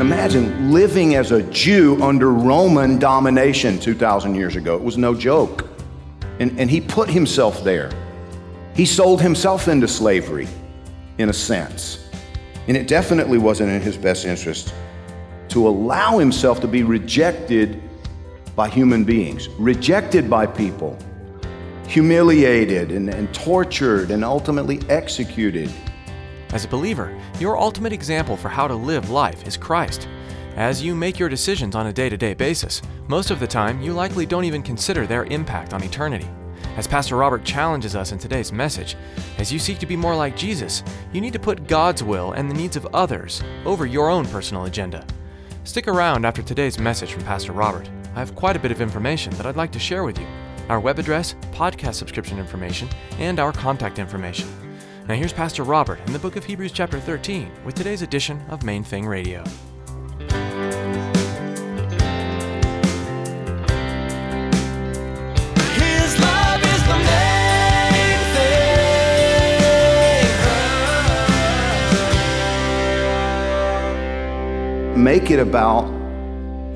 Imagine living as a Jew under Roman domination 2,000 years ago. It was no joke. And, and he put himself there. He sold himself into slavery, in a sense. And it definitely wasn't in his best interest to allow himself to be rejected by human beings, rejected by people, humiliated and, and tortured and ultimately executed. As a believer, your ultimate example for how to live life is Christ. As you make your decisions on a day to day basis, most of the time you likely don't even consider their impact on eternity. As Pastor Robert challenges us in today's message, as you seek to be more like Jesus, you need to put God's will and the needs of others over your own personal agenda. Stick around after today's message from Pastor Robert. I have quite a bit of information that I'd like to share with you our web address, podcast subscription information, and our contact information. Now, here's Pastor Robert in the book of Hebrews, chapter 13, with today's edition of Main Thing Radio. His love is the main thing. make it about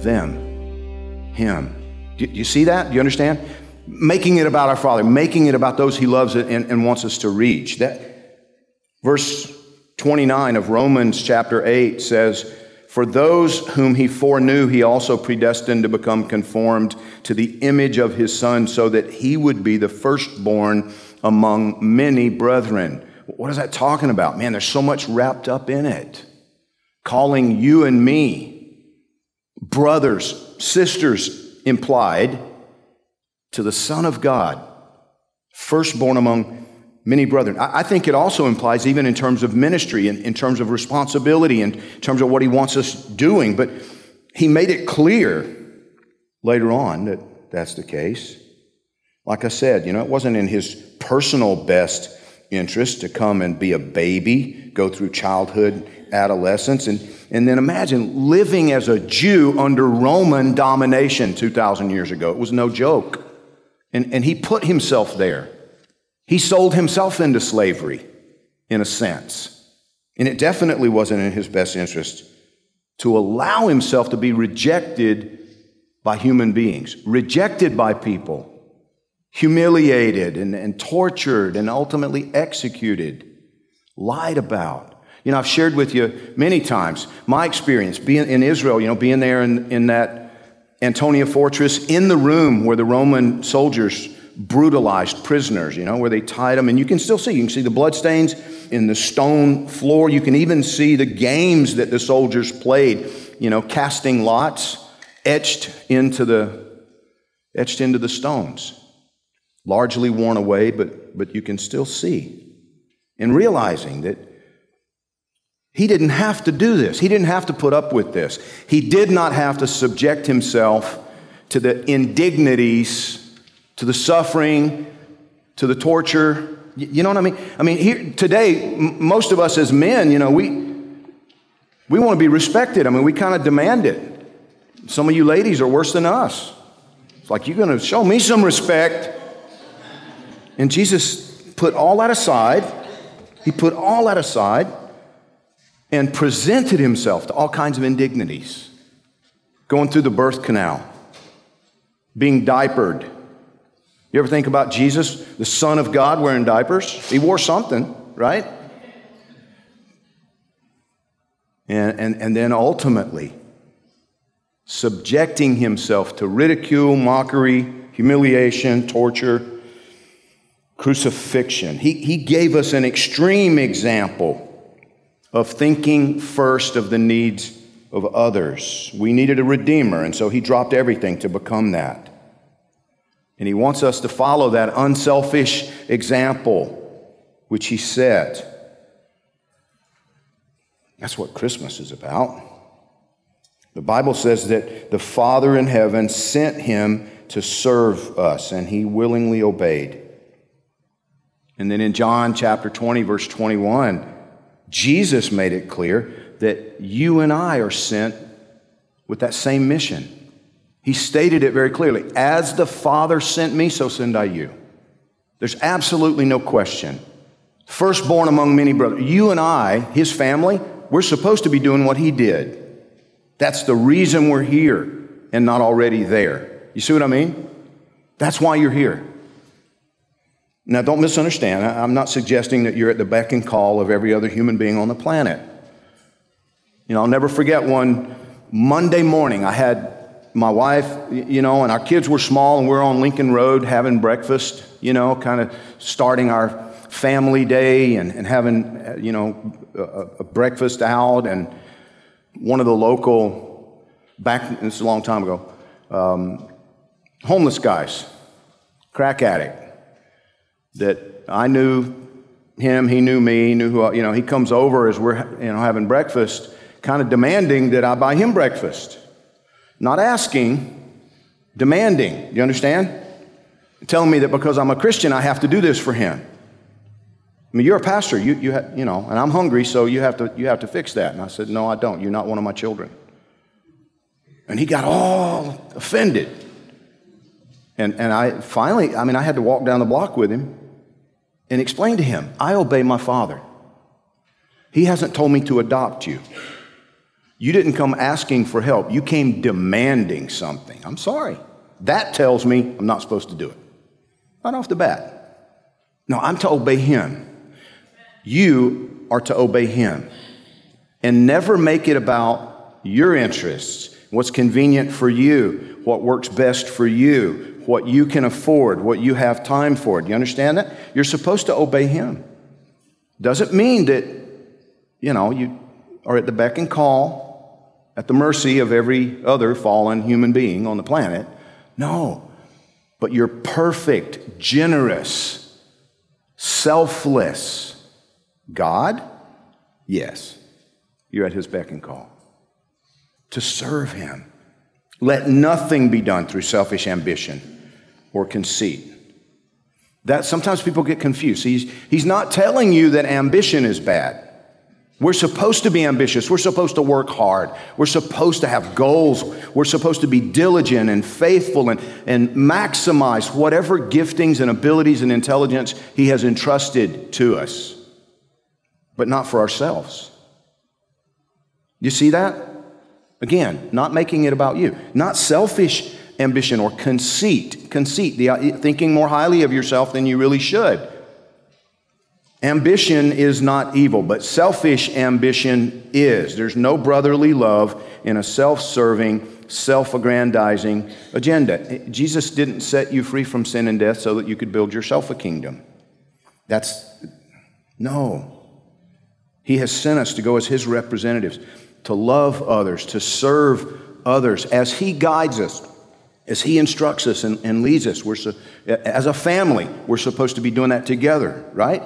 them, him. Do you see that? Do you understand? Making it about our Father, making it about those He loves and, and wants us to reach. That verse 29 of Romans chapter 8 says, For those whom He foreknew, He also predestined to become conformed to the image of His Son, so that He would be the firstborn among many brethren. What is that talking about? Man, there's so much wrapped up in it calling you and me, brothers, sisters implied, to the Son of God, firstborn among many brethren. I I think it also implies, even in terms of ministry, in, in terms of responsibility, in terms of what he wants us doing, but he made it clear later on that that's the case. Like I said, you know, it wasn't in his personal best interest to come and be a baby, go through childhood, adolescence, and, and then imagine living as a Jew under Roman domination 2,000 years ago. It was no joke. And, and he put himself there. He sold himself into slavery, in a sense. And it definitely wasn't in his best interest to allow himself to be rejected by human beings, rejected by people, humiliated and, and tortured and ultimately executed, lied about. You know, I've shared with you many times my experience being in Israel, you know, being there in, in that Antonia fortress, in the room where the Roman soldiers brutalized prisoners, you know, where they tied them. And you can still see, you can see the bloodstains in the stone floor. You can even see the games that the soldiers played, you know, casting lots etched into the, etched into the stones. Largely worn away, but, but you can still see. And realizing that he didn't have to do this. He didn't have to put up with this. He did not have to subject himself to the indignities, to the suffering, to the torture. You know what I mean? I mean, here today, m- most of us as men, you know, we we want to be respected. I mean, we kind of demand it. Some of you ladies are worse than us. It's like you're going to show me some respect. And Jesus put all that aside. He put all that aside and presented himself to all kinds of indignities. Going through the birth canal, being diapered. You ever think about Jesus, the Son of God, wearing diapers? He wore something, right? And, and, and then ultimately, subjecting himself to ridicule, mockery, humiliation, torture, crucifixion. He, he gave us an extreme example of thinking first of the needs of others. We needed a redeemer, and so he dropped everything to become that. And he wants us to follow that unselfish example which he set. That's what Christmas is about. The Bible says that the Father in heaven sent him to serve us, and he willingly obeyed. And then in John chapter 20, verse 21, Jesus made it clear that you and I are sent with that same mission. He stated it very clearly As the Father sent me, so send I you. There's absolutely no question. Firstborn among many brothers. You and I, his family, we're supposed to be doing what he did. That's the reason we're here and not already there. You see what I mean? That's why you're here. Now, don't misunderstand. I'm not suggesting that you're at the beck and call of every other human being on the planet. You know, I'll never forget one Monday morning. I had my wife, you know, and our kids were small, and we are on Lincoln Road having breakfast, you know, kind of starting our family day and, and having, you know, a, a breakfast out. And one of the local, back, this is a long time ago, um, homeless guys, crack addict, that I knew him, he knew me, he knew who, you know, he comes over as we're, you know, having breakfast, kind of demanding that I buy him breakfast. Not asking, demanding. You understand? Telling me that because I'm a Christian, I have to do this for him. I mean, you're a pastor, you, you, ha- you know, and I'm hungry, so you have, to, you have to fix that. And I said, No, I don't. You're not one of my children. And he got all offended. And, and I finally, I mean, I had to walk down the block with him and explain to him, I obey my father. He hasn't told me to adopt you. You didn't come asking for help, you came demanding something. I'm sorry. That tells me I'm not supposed to do it. Right off the bat. No, I'm to obey him. You are to obey him. And never make it about your interests, what's convenient for you, what works best for you, what you can afford, what you have time for. Do you understand that? You're supposed to obey him. Doesn't mean that, you know, you are at the beck and call at the mercy of every other fallen human being on the planet. No, but you're perfect, generous, selfless. God? Yes, you're at his beck and call to serve him. Let nothing be done through selfish ambition or conceit. That sometimes people get confused. He's, he's not telling you that ambition is bad. We're supposed to be ambitious. We're supposed to work hard. We're supposed to have goals. We're supposed to be diligent and faithful and, and maximize whatever giftings and abilities and intelligence He has entrusted to us, but not for ourselves. You see that? Again, not making it about you, not selfish ambition or conceit. Conceit, the, uh, thinking more highly of yourself than you really should. Ambition is not evil, but selfish ambition is. There's no brotherly love in a self serving, self aggrandizing agenda. Jesus didn't set you free from sin and death so that you could build yourself a kingdom. That's no. He has sent us to go as His representatives, to love others, to serve others as He guides us, as He instructs us and, and leads us. We're so, as a family, we're supposed to be doing that together, right?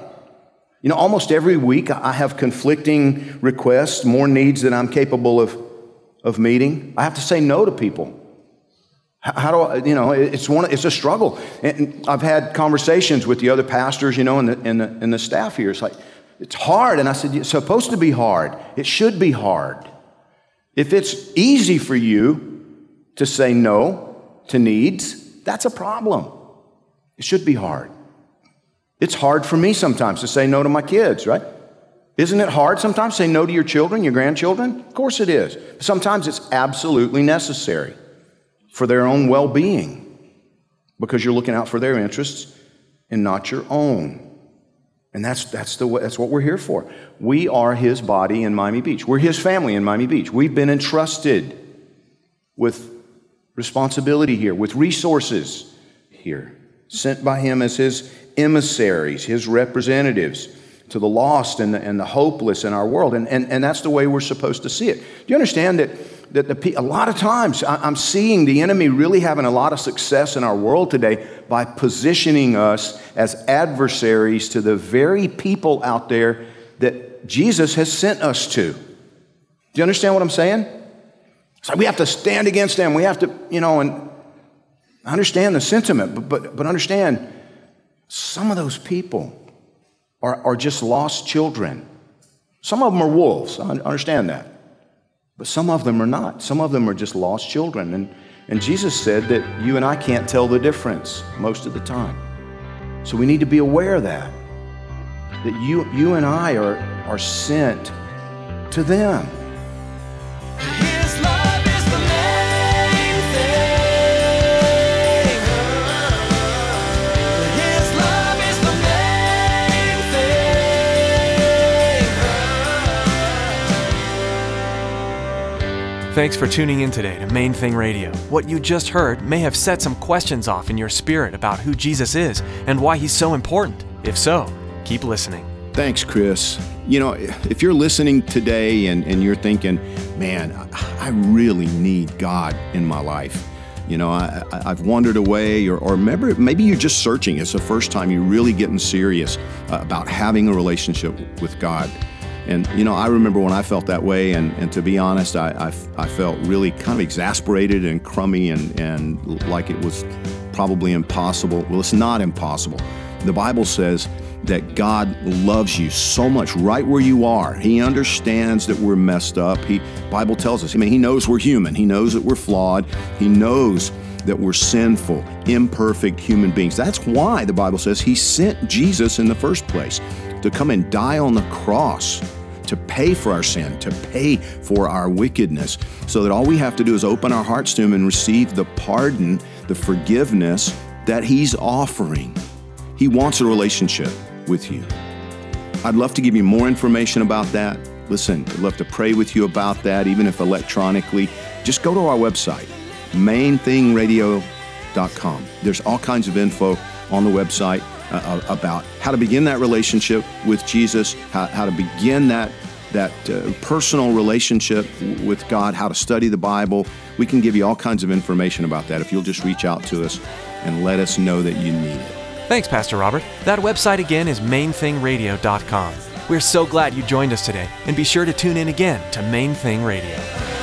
You know, almost every week I have conflicting requests, more needs than I'm capable of, of meeting. I have to say no to people. How, do I, you know, it's, one, it's a struggle. And I've had conversations with the other pastors, you know, and the, and the, and the staff here. It's like, it's hard. And I said, it's supposed to be hard. It should be hard. If it's easy for you to say no to needs, that's a problem. It should be hard. It's hard for me sometimes to say no to my kids, right? Isn't it hard sometimes to say no to your children, your grandchildren? Of course it is. Sometimes it's absolutely necessary for their own well being because you're looking out for their interests and not your own. And that's, that's, the, that's what we're here for. We are his body in Miami Beach. We're his family in Miami Beach. We've been entrusted with responsibility here, with resources here, sent by him as his emissaries, his representatives, to the lost and the, and the hopeless in our world. And, and, and that's the way we're supposed to see it. Do you understand that, that the, a lot of times I, I'm seeing the enemy really having a lot of success in our world today by positioning us as adversaries to the very people out there that Jesus has sent us to. Do you understand what I'm saying? So we have to stand against them. We have to, you know, and understand the sentiment, but, but, but understand some of those people are, are just lost children. Some of them are wolves. I understand that. But some of them are not. Some of them are just lost children. And, and Jesus said that you and I can't tell the difference most of the time. So we need to be aware of that. That you, you and I are, are sent to them. Thanks for tuning in today to Main Thing Radio. What you just heard may have set some questions off in your spirit about who Jesus is and why he's so important. If so, keep listening. Thanks, Chris. You know, if you're listening today and, and you're thinking, man, I really need God in my life. You know, I, I've wandered away, or, or maybe, maybe you're just searching. It's the first time you're really getting serious uh, about having a relationship with God. And, you know, I remember when I felt that way, and, and to be honest, I, I, I felt really kind of exasperated and crummy and, and like it was probably impossible. Well, it's not impossible. The Bible says that God loves you so much right where you are. He understands that we're messed up. He Bible tells us. I mean, he knows we're human. He knows that we're flawed. He knows that we're sinful, imperfect human beings. That's why the Bible says he sent Jesus in the first place to come and die on the cross to pay for our sin, to pay for our wickedness, so that all we have to do is open our hearts to Him and receive the pardon, the forgiveness that He's offering. He wants a relationship with you. I'd love to give you more information about that. Listen, I'd love to pray with you about that, even if electronically. Just go to our website, mainthingradio.com. There's all kinds of info on the website uh, about how to begin that relationship with Jesus, how, how to begin that that uh, personal relationship with God, how to study the Bible. We can give you all kinds of information about that if you'll just reach out to us and let us know that you need it. Thanks, Pastor Robert. That website again is mainthingradio.com. We're so glad you joined us today, and be sure to tune in again to Main Thing Radio.